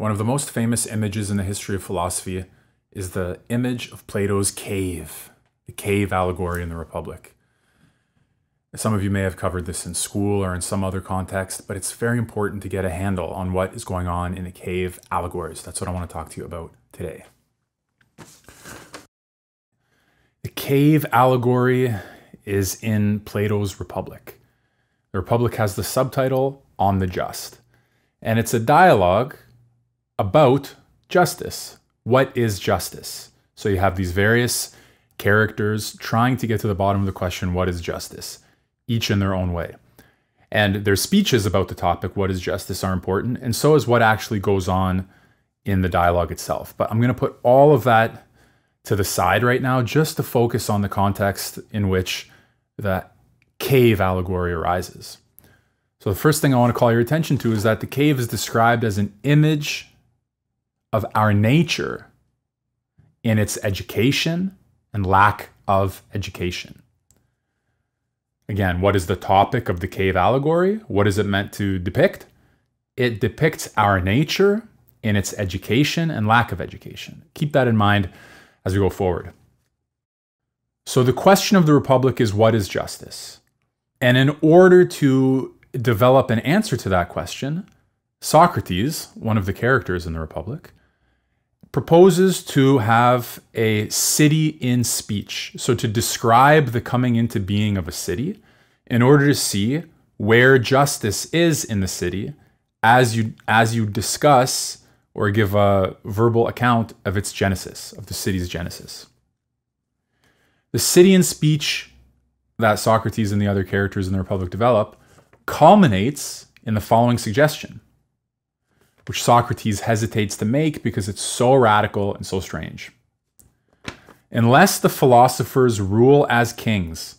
One of the most famous images in the history of philosophy is the image of Plato's cave, the cave allegory in the Republic. Some of you may have covered this in school or in some other context, but it's very important to get a handle on what is going on in the cave allegories. That's what I want to talk to you about today. The cave allegory is in Plato's Republic. The Republic has the subtitle On the Just, and it's a dialogue about justice. What is justice? So you have these various characters trying to get to the bottom of the question what is justice? Each in their own way. And their speeches about the topic, what is justice, are important, and so is what actually goes on in the dialogue itself. But I'm going to put all of that to the side right now just to focus on the context in which the cave allegory arises. So, the first thing I want to call your attention to is that the cave is described as an image of our nature in its education and lack of education. Again, what is the topic of the cave allegory? What is it meant to depict? It depicts our nature in its education and lack of education. Keep that in mind as we go forward. So, the question of the Republic is what is justice? And in order to develop an answer to that question, Socrates, one of the characters in the Republic, proposes to have a city in speech. So, to describe the coming into being of a city in order to see where justice is in the city as you, as you discuss or give a verbal account of its genesis, of the city's genesis. The city in speech that Socrates and the other characters in the Republic develop culminates in the following suggestion which Socrates hesitates to make because it's so radical and so strange. Unless the philosophers rule as kings,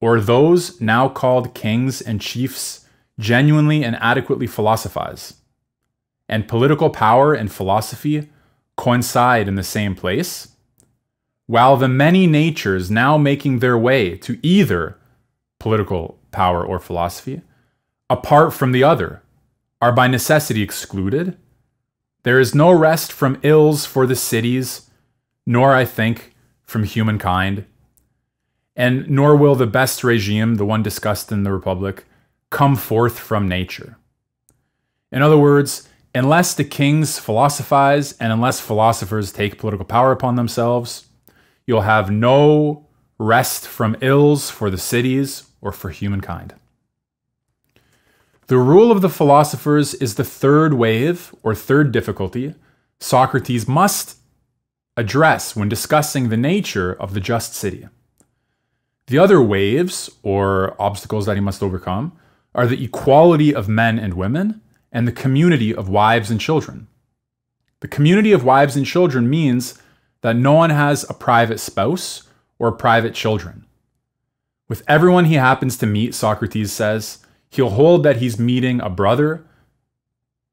or those now called kings and chiefs genuinely and adequately philosophize, and political power and philosophy coincide in the same place, while the many natures now making their way to either political power or philosophy, apart from the other, are by necessity excluded. There is no rest from ills for the cities, nor, I think, from humankind. And nor will the best regime, the one discussed in the Republic, come forth from nature. In other words, unless the kings philosophize and unless philosophers take political power upon themselves, you'll have no rest from ills for the cities or for humankind. The rule of the philosophers is the third wave or third difficulty Socrates must address when discussing the nature of the just city. The other waves or obstacles that he must overcome are the equality of men and women and the community of wives and children. The community of wives and children means that no one has a private spouse or private children. With everyone he happens to meet, Socrates says, He'll hold that he's meeting a brother,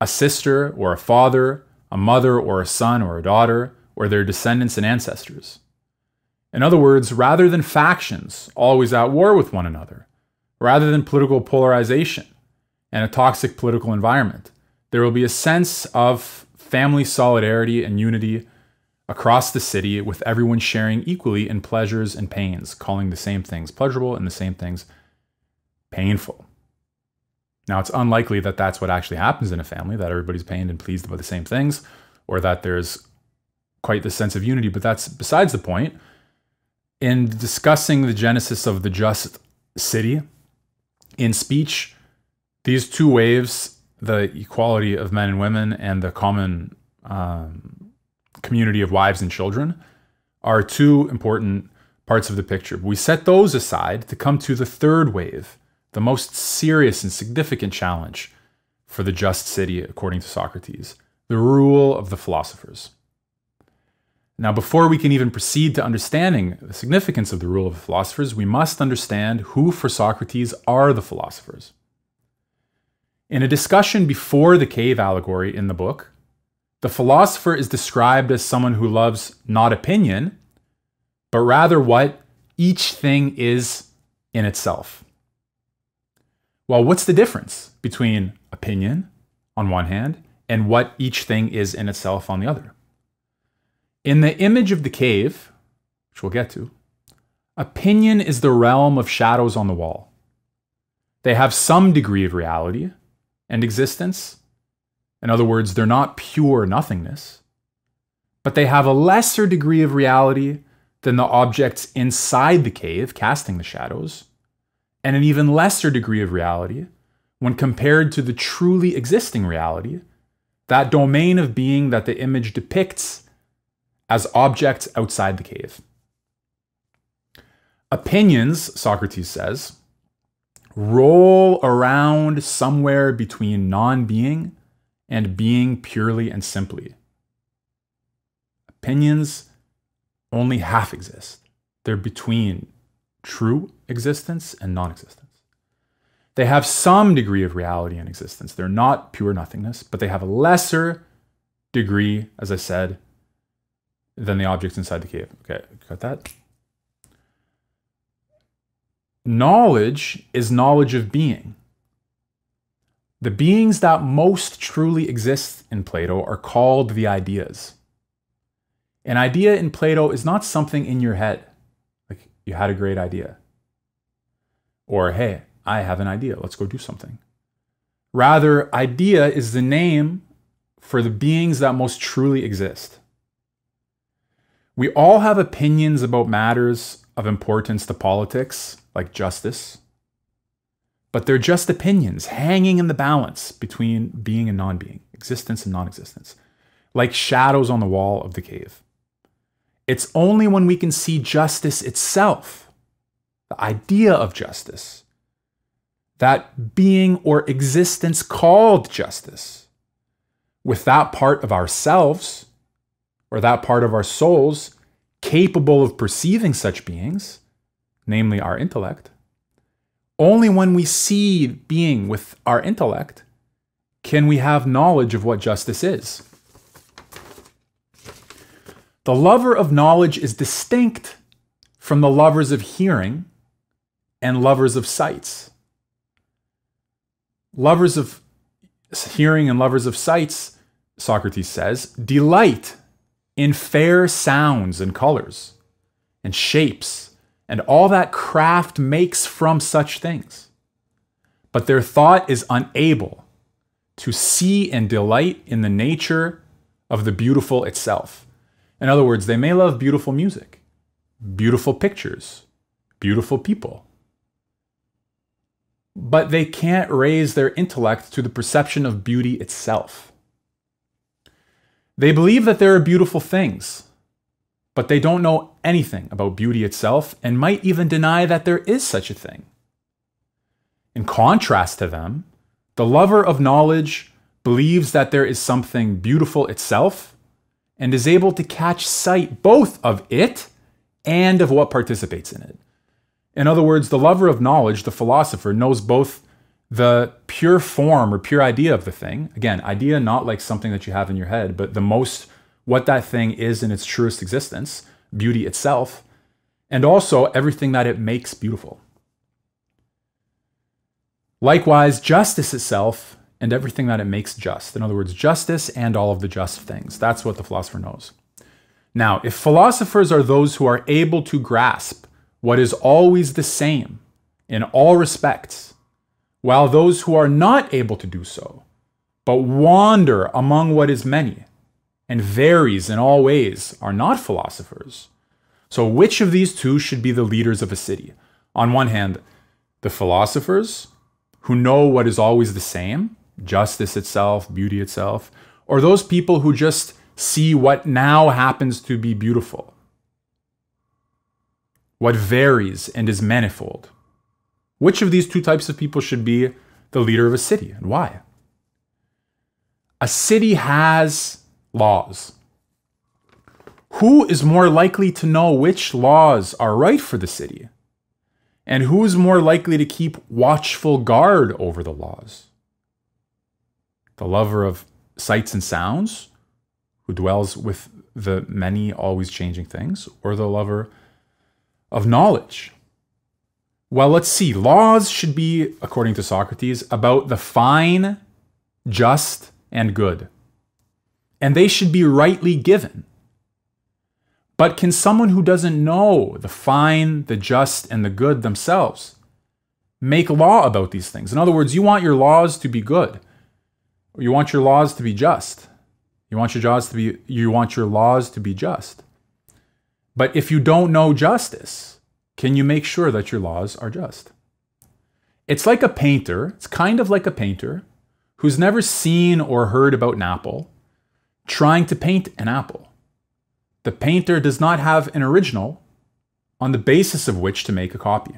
a sister, or a father, a mother, or a son, or a daughter, or their descendants and ancestors. In other words, rather than factions always at war with one another, rather than political polarization and a toxic political environment, there will be a sense of family solidarity and unity across the city with everyone sharing equally in pleasures and pains, calling the same things pleasurable and the same things painful. Now, it's unlikely that that's what actually happens in a family, that everybody's pained and pleased about the same things, or that there's quite the sense of unity, but that's besides the point. In discussing the genesis of the just city, in speech, these two waves, the equality of men and women and the common um, community of wives and children, are two important parts of the picture. We set those aside to come to the third wave the most serious and significant challenge for the just city, according to Socrates, the rule of the philosophers. Now, before we can even proceed to understanding the significance of the rule of the philosophers, we must understand who, for Socrates, are the philosophers. In a discussion before the cave allegory in the book, the philosopher is described as someone who loves not opinion, but rather what each thing is in itself. Well, what's the difference between opinion on one hand and what each thing is in itself on the other. In the image of the cave, which we'll get to, opinion is the realm of shadows on the wall. They have some degree of reality and existence. In other words, they're not pure nothingness, but they have a lesser degree of reality than the objects inside the cave casting the shadows, and an even lesser degree of reality when compared to the truly existing reality, that domain of being that the image depicts as objects outside the cave. Opinions, Socrates says, roll around somewhere between non being and being purely and simply. Opinions only half exist, they're between true existence and non existence. They have some degree of reality and existence. They're not pure nothingness, but they have a lesser degree, as I said, than the objects inside the cave. Okay, got that? Knowledge is knowledge of being. The beings that most truly exist in Plato are called the ideas. An idea in Plato is not something in your head, you had a great idea. Or, hey, I have an idea, let's go do something. Rather, idea is the name for the beings that most truly exist. We all have opinions about matters of importance to politics, like justice, but they're just opinions hanging in the balance between being and non being, existence and non existence, like shadows on the wall of the cave. It's only when we can see justice itself, the idea of justice, that being or existence called justice, with that part of ourselves or that part of our souls capable of perceiving such beings, namely our intellect, only when we see being with our intellect can we have knowledge of what justice is. The lover of knowledge is distinct from the lovers of hearing and lovers of sights. Lovers of hearing and lovers of sights, Socrates says, delight in fair sounds and colors and shapes and all that craft makes from such things. But their thought is unable to see and delight in the nature of the beautiful itself. In other words, they may love beautiful music, beautiful pictures, beautiful people, but they can't raise their intellect to the perception of beauty itself. They believe that there are beautiful things, but they don't know anything about beauty itself and might even deny that there is such a thing. In contrast to them, the lover of knowledge believes that there is something beautiful itself and is able to catch sight both of it and of what participates in it. In other words, the lover of knowledge, the philosopher, knows both the pure form or pure idea of the thing. Again, idea not like something that you have in your head, but the most what that thing is in its truest existence, beauty itself, and also everything that it makes beautiful. Likewise, justice itself and everything that it makes just. In other words, justice and all of the just things. That's what the philosopher knows. Now, if philosophers are those who are able to grasp what is always the same in all respects, while those who are not able to do so, but wander among what is many and varies in all ways, are not philosophers. So, which of these two should be the leaders of a city? On one hand, the philosophers who know what is always the same, justice itself, beauty itself, or those people who just see what now happens to be beautiful, what varies and is manifold. Which of these two types of people should be the leader of a city and why? A city has laws. Who is more likely to know which laws are right for the city? And who is more likely to keep watchful guard over the laws? The lover of sights and sounds, who dwells with the many always changing things, or the lover of knowledge, well, let's see. Laws should be, according to Socrates, about the fine, just, and good. and they should be rightly given. But can someone who doesn't know the fine, the just, and the good themselves make law about these things? In other words, you want your laws to be good, you want your laws to be just. You want your laws to be you want your laws to be just. But if you don't know justice, can you make sure that your laws are just? It's like a painter, it's kind of like a painter who's never seen or heard about an apple trying to paint an apple. The painter does not have an original on the basis of which to make a copy.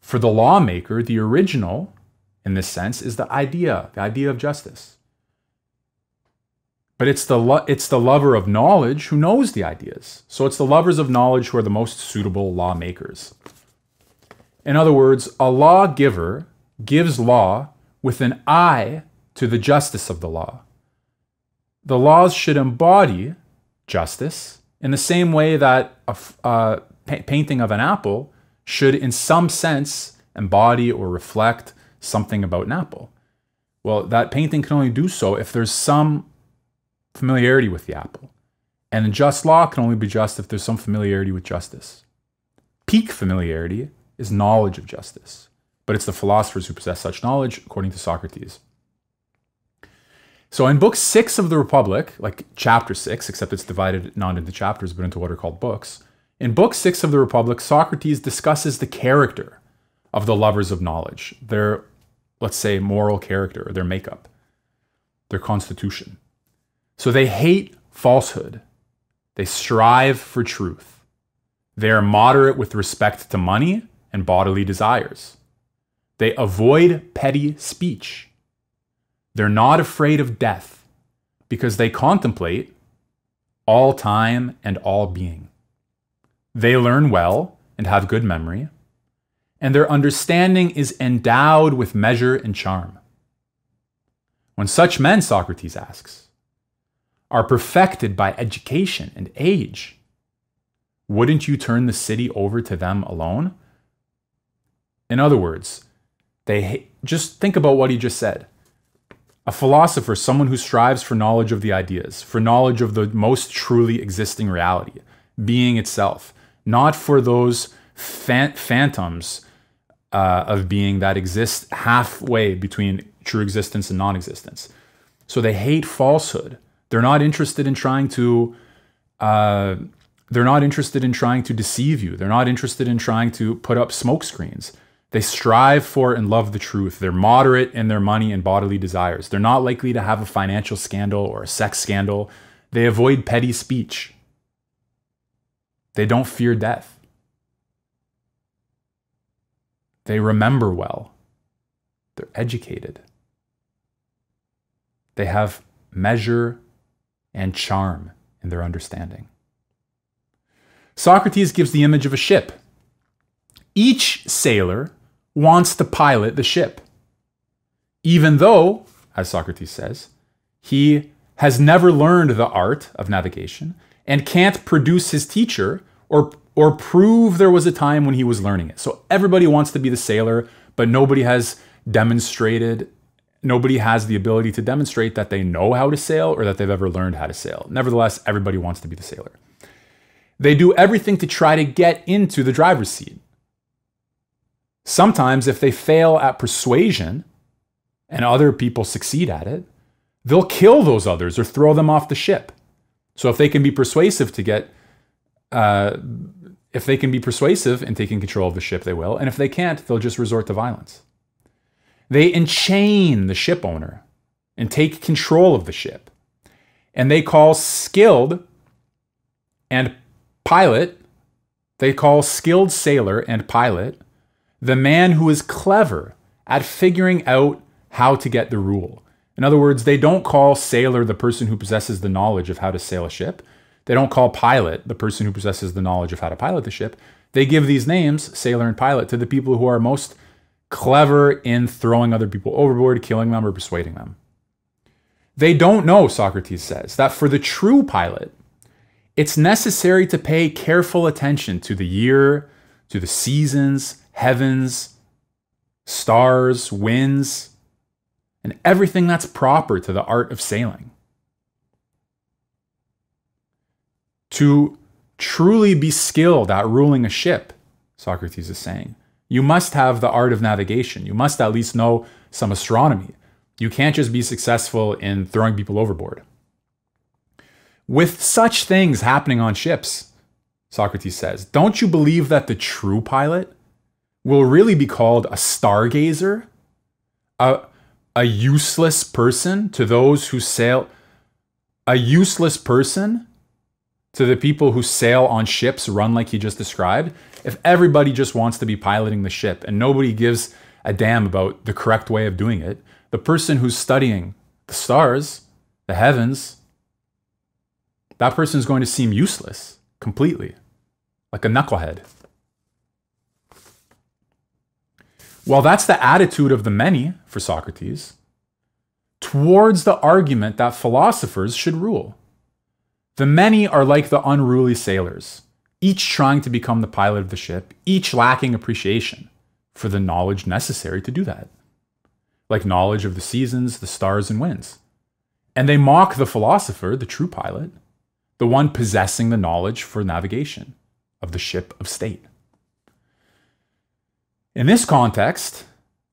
For the lawmaker, the original, in this sense, is the idea, the idea of justice. But it's the, lo- it's the lover of knowledge who knows the ideas. So it's the lovers of knowledge who are the most suitable lawmakers. In other words, a lawgiver gives law with an eye to the justice of the law. The laws should embody justice in the same way that a pa- painting of an apple should, in some sense, embody or reflect something about an apple. Well, that painting can only do so if there's some familiarity with the apple. And a just law can only be just if there's some familiarity with justice. Peak familiarity is knowledge of justice, but it's the philosophers who possess such knowledge, according to Socrates. So in book six of the Republic, like chapter six, except it's divided not into chapters, but into what are called books, in book six of the Republic, Socrates discusses the character of the lovers of knowledge, their, let's say, moral character, their makeup, their constitution. So they hate falsehood, they strive for truth, they are moderate with respect to money and bodily desires. They avoid petty speech. They're not afraid of death because they contemplate all time and all being. They learn well and have good memory, and their understanding is endowed with measure and charm. When such men, Socrates asks, are perfected by education and age, wouldn't you turn the city over to them alone? In other words, they just think about what he just said. A philosopher, someone who strives for knowledge of the ideas, for knowledge of the most truly existing reality, being itself, not for those phantoms uh, of being that exists halfway between true existence and non existence. So they hate falsehood. They're not interested in trying to. Uh, they're not interested in trying to deceive you. They're not interested in trying to put up smoke screens. They strive for and love the truth. They're moderate in their money and bodily desires. They're not likely to have a financial scandal or a sex scandal. They avoid petty speech. They don't fear death. They remember well. They're educated. They have measure and charm in their understanding. Socrates gives the image of a ship. Each sailor wants to pilot the ship. Even though, as Socrates says, he has never learned the art of navigation and can't produce his teacher or, or prove there was a time when he was learning it. So everybody wants to be the sailor, but nobody has demonstrated, nobody has the ability to demonstrate that they know how to sail or that they've ever learned how to sail. Nevertheless, everybody wants to be the sailor. They do everything to try to get into the driver's seat. Sometimes, if they fail at persuasion and other people succeed at it, they'll kill those others or throw them off the ship. So, if they can be persuasive to get, uh, if they can be persuasive in taking control of the ship, they will. And if they can't, they'll just resort to violence. They enchain the ship owner and take control of the ship. And they call skilled and pilot, they call skilled sailor and pilot the man who is clever at figuring out how to get the rule. In other words, they don't call sailor the person who possesses the knowledge of how to sail a ship. They don't call pilot the person who possesses the knowledge of how to pilot the ship. They give these names, sailor and pilot, to the people who are most clever in throwing other people overboard, killing them, or persuading them. They don't know, Socrates says, that for the true pilot, it's necessary to pay careful attention to the year, to the seasons, heavens, stars, winds, and everything that's proper to the art of sailing. To truly be skilled at ruling a ship, Socrates is saying, you must have the art of navigation. You must at least know some astronomy. You can't just be successful in throwing people overboard. With such things happening on ships, Socrates says, don't you believe that the true pilot will really be called a stargazer? A, a useless person to those who sail, a useless person to the people who sail on ships run like he just described, if everybody just wants to be piloting the ship and nobody gives a damn about the correct way of doing it, the person who's studying the stars, the heavens, that person is going to seem useless completely, like a knucklehead. Well, that's the attitude of the many for Socrates towards the argument that philosophers should rule. The many are like the unruly sailors, each trying to become the pilot of the ship, each lacking appreciation for the knowledge necessary to do that, like knowledge of the seasons, the stars, and winds. And they mock the philosopher, the true pilot, the one possessing the knowledge for navigation of the ship of state. In this context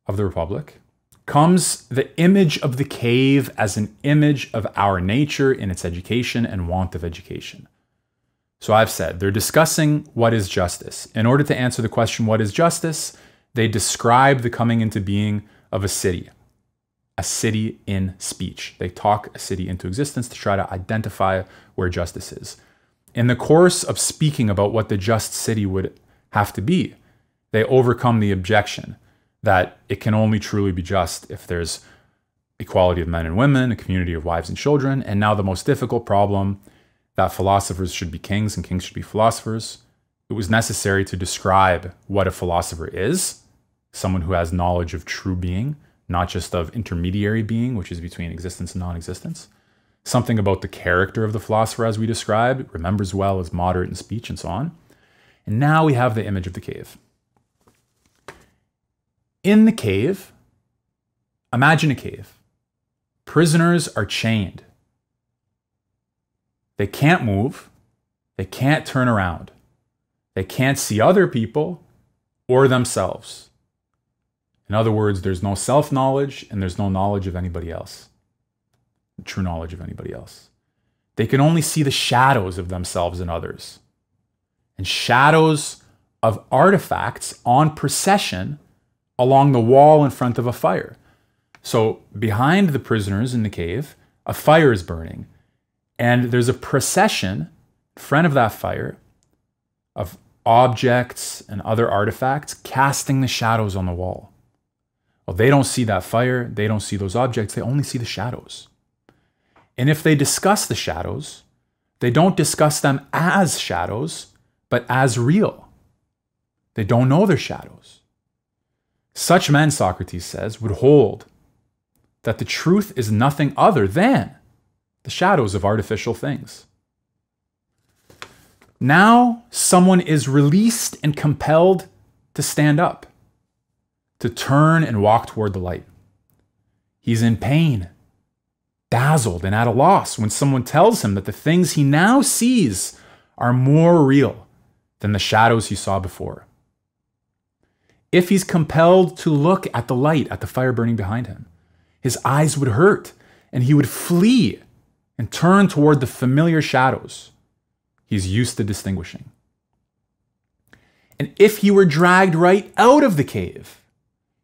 of the Republic, comes the image of the cave as an image of our nature in its education and want of education. So I've said they're discussing what is justice. In order to answer the question, what is justice, they describe the coming into being of a city, a city in speech. They talk a city into existence to try to identify where justice is. In the course of speaking about what the just city would have to be, they overcome the objection that it can only truly be just if there's equality of men and women, a community of wives and children, and now the most difficult problem that philosophers should be kings and kings should be philosophers. It was necessary to describe what a philosopher is someone who has knowledge of true being, not just of intermediary being, which is between existence and non existence. Something about the character of the philosopher, as we described, remembers well, is moderate in speech, and so on. And now we have the image of the cave. In the cave, imagine a cave. Prisoners are chained. They can't move. They can't turn around. They can't see other people or themselves. In other words, there's no self knowledge and there's no knowledge of anybody else, true knowledge of anybody else. They can only see the shadows of themselves and others. And shadows of artifacts on procession along the wall in front of a fire. So, behind the prisoners in the cave, a fire is burning, and there's a procession in front of that fire of objects and other artifacts casting the shadows on the wall. Well, they don't see that fire, they don't see those objects, they only see the shadows. And if they discuss the shadows, they don't discuss them as shadows, but as real. They don't know they're shadows. Such men, Socrates says, would hold that the truth is nothing other than the shadows of artificial things. Now, someone is released and compelled to stand up, to turn and walk toward the light. He's in pain, dazzled, and at a loss when someone tells him that the things he now sees are more real than the shadows he saw before if he's compelled to look at the light, at the fire burning behind him. His eyes would hurt, and he would flee and turn toward the familiar shadows he's used to distinguishing. And if he were dragged right out of the cave,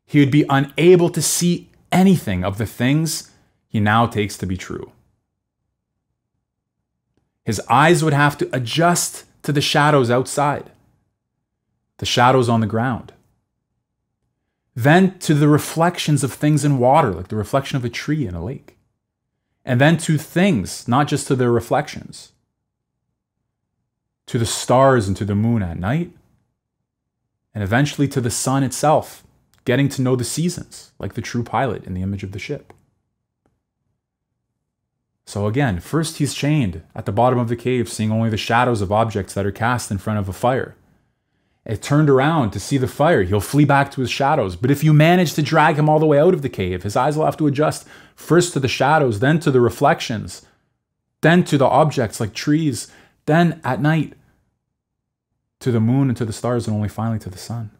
he would be unable to see anything of the things he now takes to be true. His eyes would have to adjust to the shadows outside, the shadows on the ground then to the reflections of things in water, like the reflection of a tree in a lake, and then to things, not just to their reflections, to the stars and to the moon at night, and eventually to the sun itself, getting to know the seasons, like the true pilot in the image of the ship. So again, first he's chained at the bottom of the cave, seeing only the shadows of objects that are cast in front of a fire it turned around to see the fire, he'll flee back to his shadows. But if you manage to drag him all the way out of the cave, his eyes will have to adjust first to the shadows, then to the reflections, then to the objects like trees, then at night to the moon and to the stars, and only finally to the sun.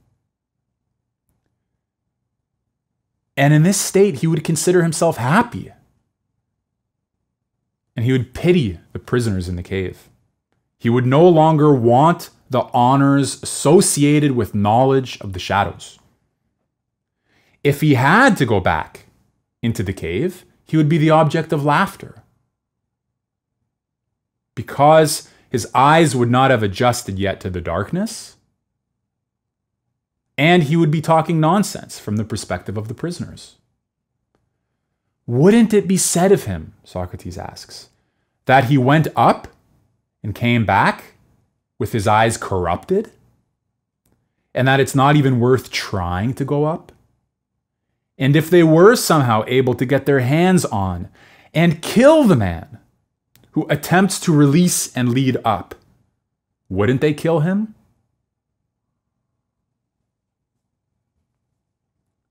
And in this state, he would consider himself happy. And he would pity the prisoners in the cave. He would no longer want the honors associated with knowledge of the shadows. If he had to go back into the cave, he would be the object of laughter. Because his eyes would not have adjusted yet to the darkness, and he would be talking nonsense from the perspective of the prisoners. Wouldn't it be said of him, Socrates asks, that he went up and came back with his eyes corrupted? And that it's not even worth trying to go up? And if they were somehow able to get their hands on and kill the man who attempts to release and lead up, wouldn't they kill him?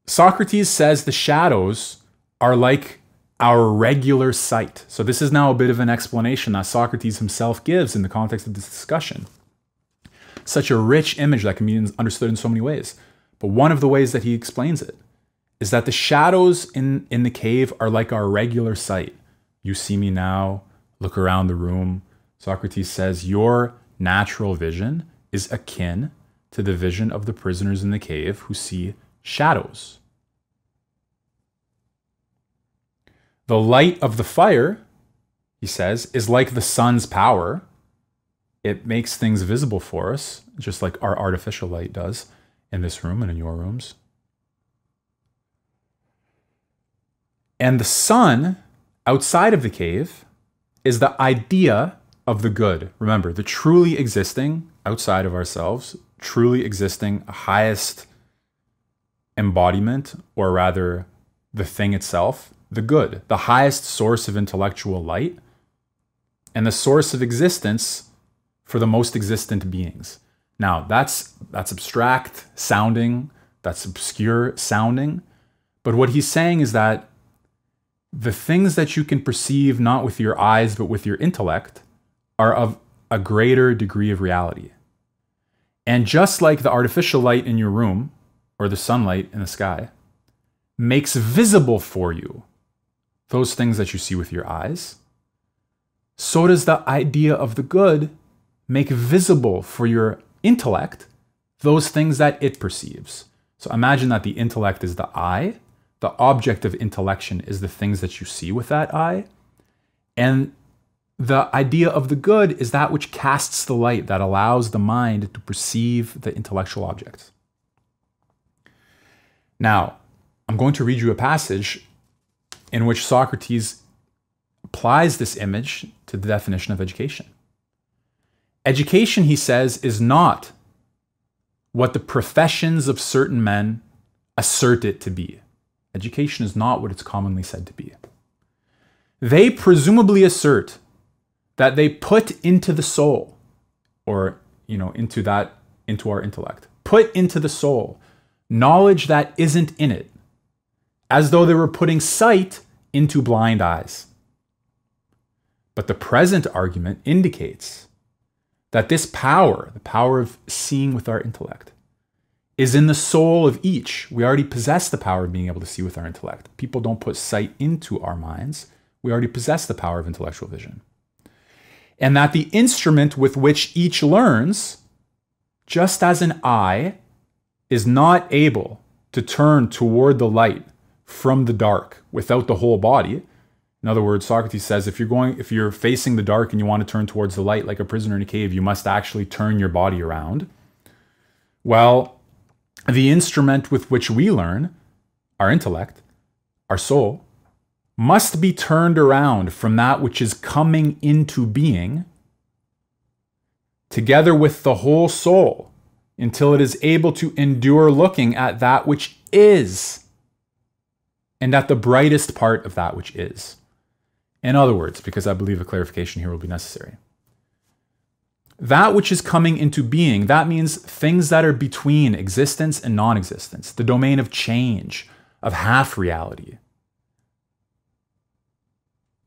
Socrates says the shadows are like our regular sight. So, this is now a bit of an explanation that Socrates himself gives in the context of this discussion. Such a rich image that can be understood in so many ways. But one of the ways that he explains it is that the shadows in, in the cave are like our regular sight. You see me now, look around the room. Socrates says, Your natural vision is akin to the vision of the prisoners in the cave who see shadows. The light of the fire, he says, is like the sun's power. It makes things visible for us, just like our artificial light does in this room and in your rooms. And the sun outside of the cave is the idea of the good. Remember, the truly existing outside of ourselves, truly existing highest embodiment, or rather the thing itself, the good, the highest source of intellectual light, and the source of existence for the most existent beings. Now, that's that's abstract sounding, that's obscure sounding, but what he's saying is that the things that you can perceive not with your eyes but with your intellect are of a greater degree of reality. And just like the artificial light in your room or the sunlight in the sky makes visible for you those things that you see with your eyes, so does the idea of the good make visible for your intellect those things that it perceives. So imagine that the intellect is the eye, the object of intellection is the things that you see with that eye, and the idea of the good is that which casts the light that allows the mind to perceive the intellectual objects. Now, I'm going to read you a passage in which Socrates applies this image to the definition of education. Education, he says, is not what the professions of certain men assert it to be. Education is not what it's commonly said to be. They presumably assert that they put into the soul, or you know, into that, into our intellect, put into the soul knowledge that isn't in it, as though they were putting sight into blind eyes. But the present argument indicates that this power, the power of seeing with our intellect, is in the soul of each. We already possess the power of being able to see with our intellect. People don't put sight into our minds. We already possess the power of intellectual vision. And that the instrument with which each learns, just as an eye is not able to turn toward the light from the dark without the whole body. In other words, Socrates says if you're going if you're facing the dark and you want to turn towards the light like a prisoner in a cave, you must actually turn your body around. Well, the instrument with which we learn, our intellect, our soul, must be turned around from that which is coming into being together with the whole soul until it is able to endure looking at that which is and at the brightest part of that which is. In other words, because I believe a clarification here will be necessary. That which is coming into being, that means things that are between existence and non existence, the domain of change, of half reality.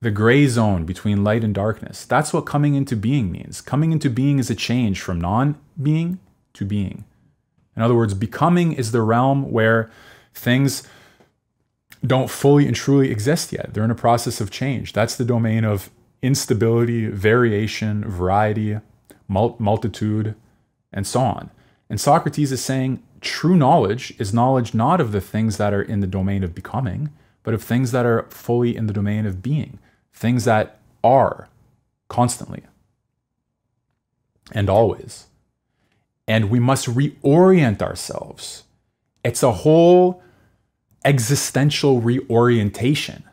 the gray zone between light and darkness. That's what coming into being means. Coming into being is a change from non being to being. In other words, becoming is the realm where things don't fully and truly exist yet. They're in a process of change. That's the domain of instability, variation, variety, multitude, and so on. And Socrates is saying true knowledge is knowledge not of the things that are in the domain of becoming, but of things that are fully in the domain of being, things that are constantly and always. And we must reorient ourselves. It's a whole existential reorientation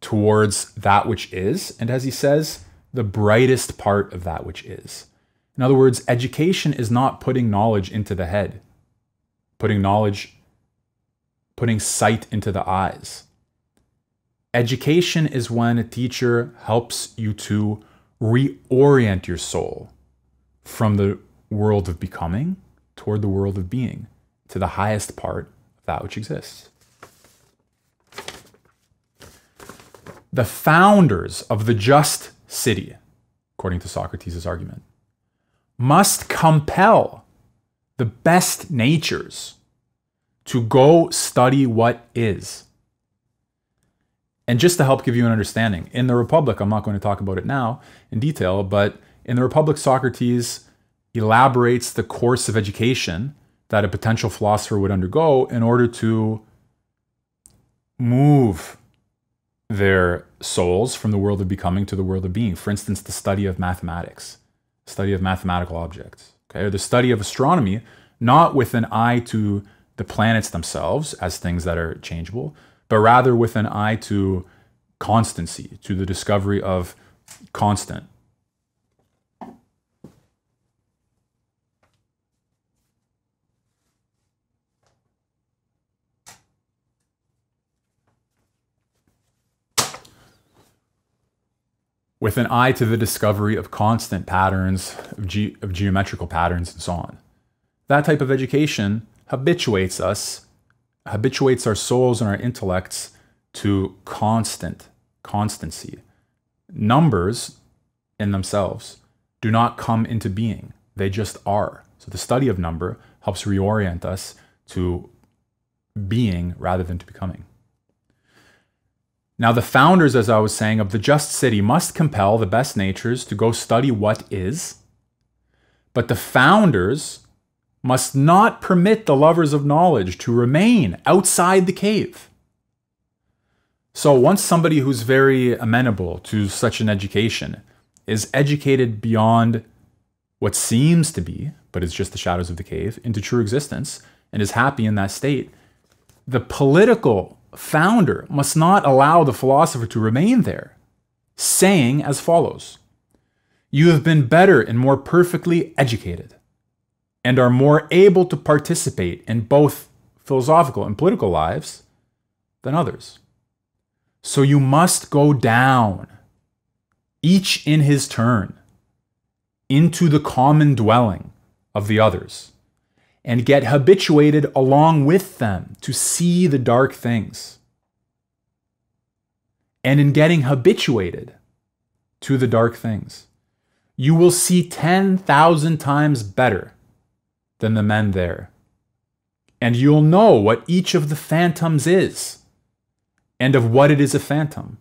towards that which is, and as he says, the brightest part of that which is. In other words, education is not putting knowledge into the head, putting knowledge, putting sight into the eyes. Education is when a teacher helps you to reorient your soul from the world of becoming toward the world of being, to the highest part of that which exists. The founders of the just city, according to Socrates' argument, must compel the best natures to go study what is. And just to help give you an understanding, in the Republic, I'm not going to talk about it now in detail, but in the Republic, Socrates elaborates the course of education that a potential philosopher would undergo in order to move their souls from the world of becoming to the world of being. For instance, the study of mathematics, study of mathematical objects, okay, or the study of astronomy, not with an eye to the planets themselves as things that are changeable, but rather with an eye to constancy, to the discovery of constant with an eye to the discovery of constant patterns, of, ge- of geometrical patterns, and so on. That type of education habituates us, habituates our souls and our intellects to constant, constancy. Numbers in themselves do not come into being, they just are. So the study of number helps reorient us to being rather than to becoming. Now, the founders, as I was saying, of the just city must compel the best natures to go study what is, but the founders must not permit the lovers of knowledge to remain outside the cave. So, once somebody who's very amenable to such an education is educated beyond what seems to be, but is just the shadows of the cave, into true existence, and is happy in that state, the political founder must not allow the philosopher to remain there, saying as follows You have been better and more perfectly educated, and are more able to participate in both philosophical and political lives than others. So you must go down, each in his turn, into the common dwelling of the others and get habituated along with them to see the dark things. And in getting habituated to the dark things, you will see 10,000 times better than the men there. And you'll know what each of the phantoms is and of what it is a phantom.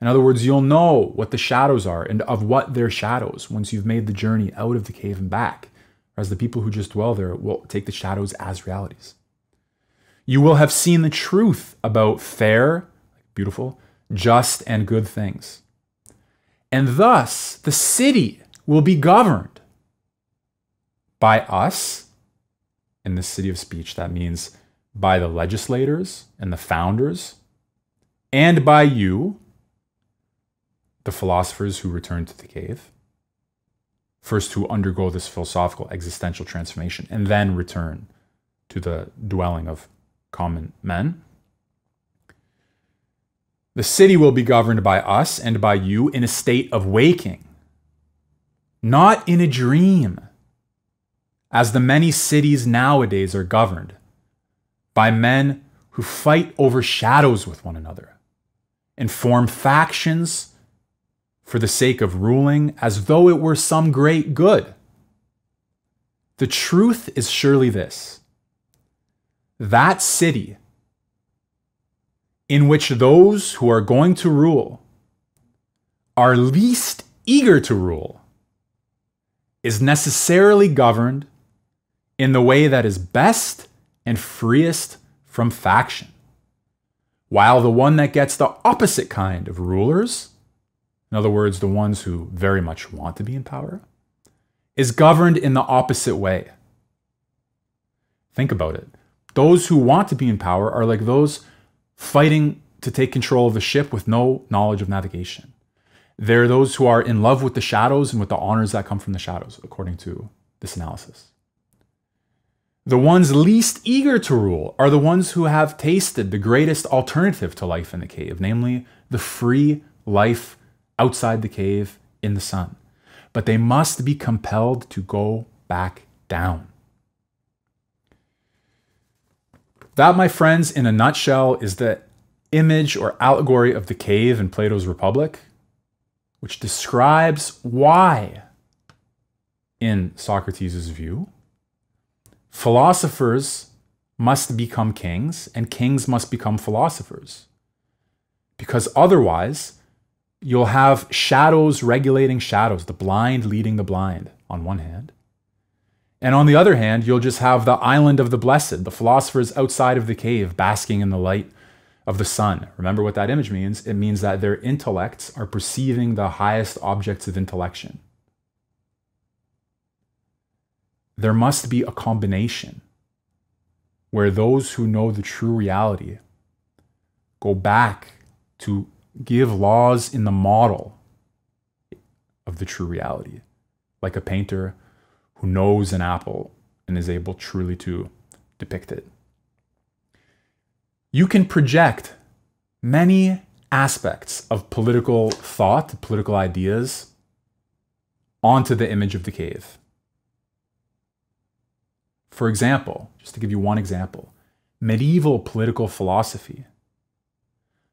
In other words, you'll know what the shadows are and of what they're shadows once you've made the journey out of the cave and back whereas the people who just dwell there will take the shadows as realities. You will have seen the truth about fair, beautiful, just, and good things. And thus, the city will be governed by us in the city of speech. That means by the legislators and the founders, and by you, the philosophers who returned to the cave first to undergo this philosophical existential transformation and then return to the dwelling of common men. The city will be governed by us and by you in a state of waking, not in a dream, as the many cities nowadays are governed by men who fight over shadows with one another and form factions for the sake of ruling as though it were some great good. The truth is surely this that city in which those who are going to rule are least eager to rule is necessarily governed in the way that is best and freest from faction, while the one that gets the opposite kind of rulers, in other words, the ones who very much want to be in power, is governed in the opposite way. Think about it. Those who want to be in power are like those fighting to take control of the ship with no knowledge of navigation. They're those who are in love with the shadows and with the honors that come from the shadows, according to this analysis. The ones least eager to rule are the ones who have tasted the greatest alternative to life in the cave, namely the free life outside the cave in the sun. But they must be compelled to go back down. That, my friends, in a nutshell, is the image or allegory of the cave in Plato's Republic, which describes why, in Socrates' view, philosophers must become kings and kings must become philosophers. Because otherwise, you'll have shadows regulating shadows, the blind leading the blind on one hand, and on the other hand, you'll just have the island of the blessed, the philosophers outside of the cave, basking in the light of the sun. Remember what that image means? It means that their intellects are perceiving the highest objects of intellection. There must be a combination where those who know the true reality go back to give laws in the model of the true reality, like a painter who knows an apple and is able truly to depict it. You can project many aspects of political thought, political ideas, onto the image of the cave. For example, just to give you one example, medieval political philosophy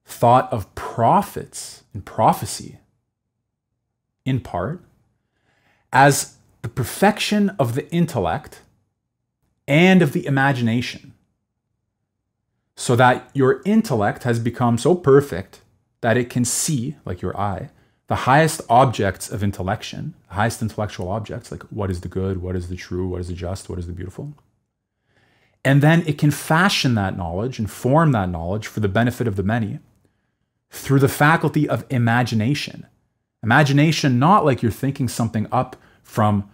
thought of prophets and prophecy, in part, as the perfection of the intellect and of the imagination, so that your intellect has become so perfect that it can see, like your eye, the highest objects of intellection, the highest intellectual objects, like what is the good, what is the true, what is the just, what is the beautiful. And then it can fashion that knowledge and form that knowledge for the benefit of the many through the faculty of imagination. Imagination, not like you're thinking something up from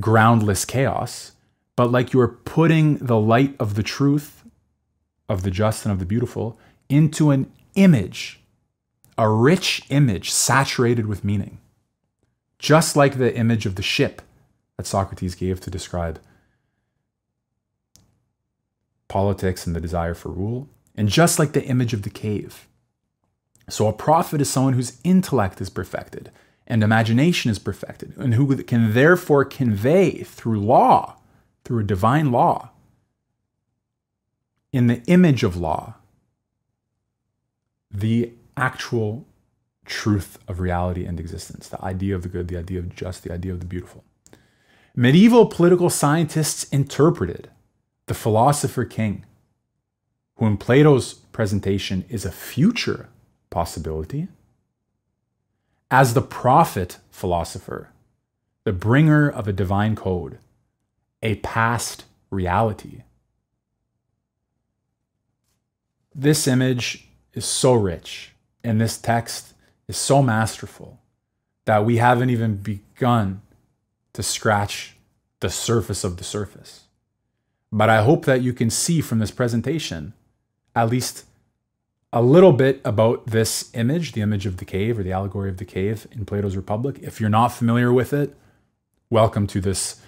groundless chaos, but like you're putting the light of the truth, of the just and of the beautiful, into an image, a rich image saturated with meaning. Just like the image of the ship that Socrates gave to describe politics and the desire for rule, and just like the image of the cave. So, a prophet is someone whose intellect is perfected, and imagination is perfected, and who can therefore convey through law, through a divine law, in the image of law, the actual truth of reality and existence, the idea of the good, the idea of just, the idea of the beautiful. Medieval political scientists interpreted the philosopher king, who in Plato's presentation is a future possibility as the prophet philosopher, the bringer of a divine code, a past reality. This image is so rich and this text is so masterful that we haven't even begun to scratch the surface of the surface. But I hope that you can see from this presentation at least a little bit about this image, the image of the cave or the allegory of the cave in Plato's Republic. If you're not familiar with it, welcome to this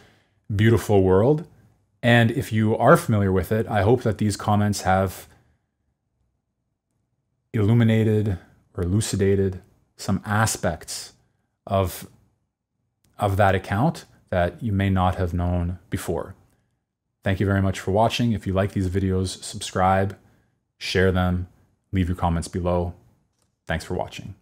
beautiful world. And if you are familiar with it, I hope that these comments have illuminated or elucidated some aspects of, of that account that you may not have known before. Thank you very much for watching. If you like these videos, subscribe, share them, Leave your comments below. Thanks for watching.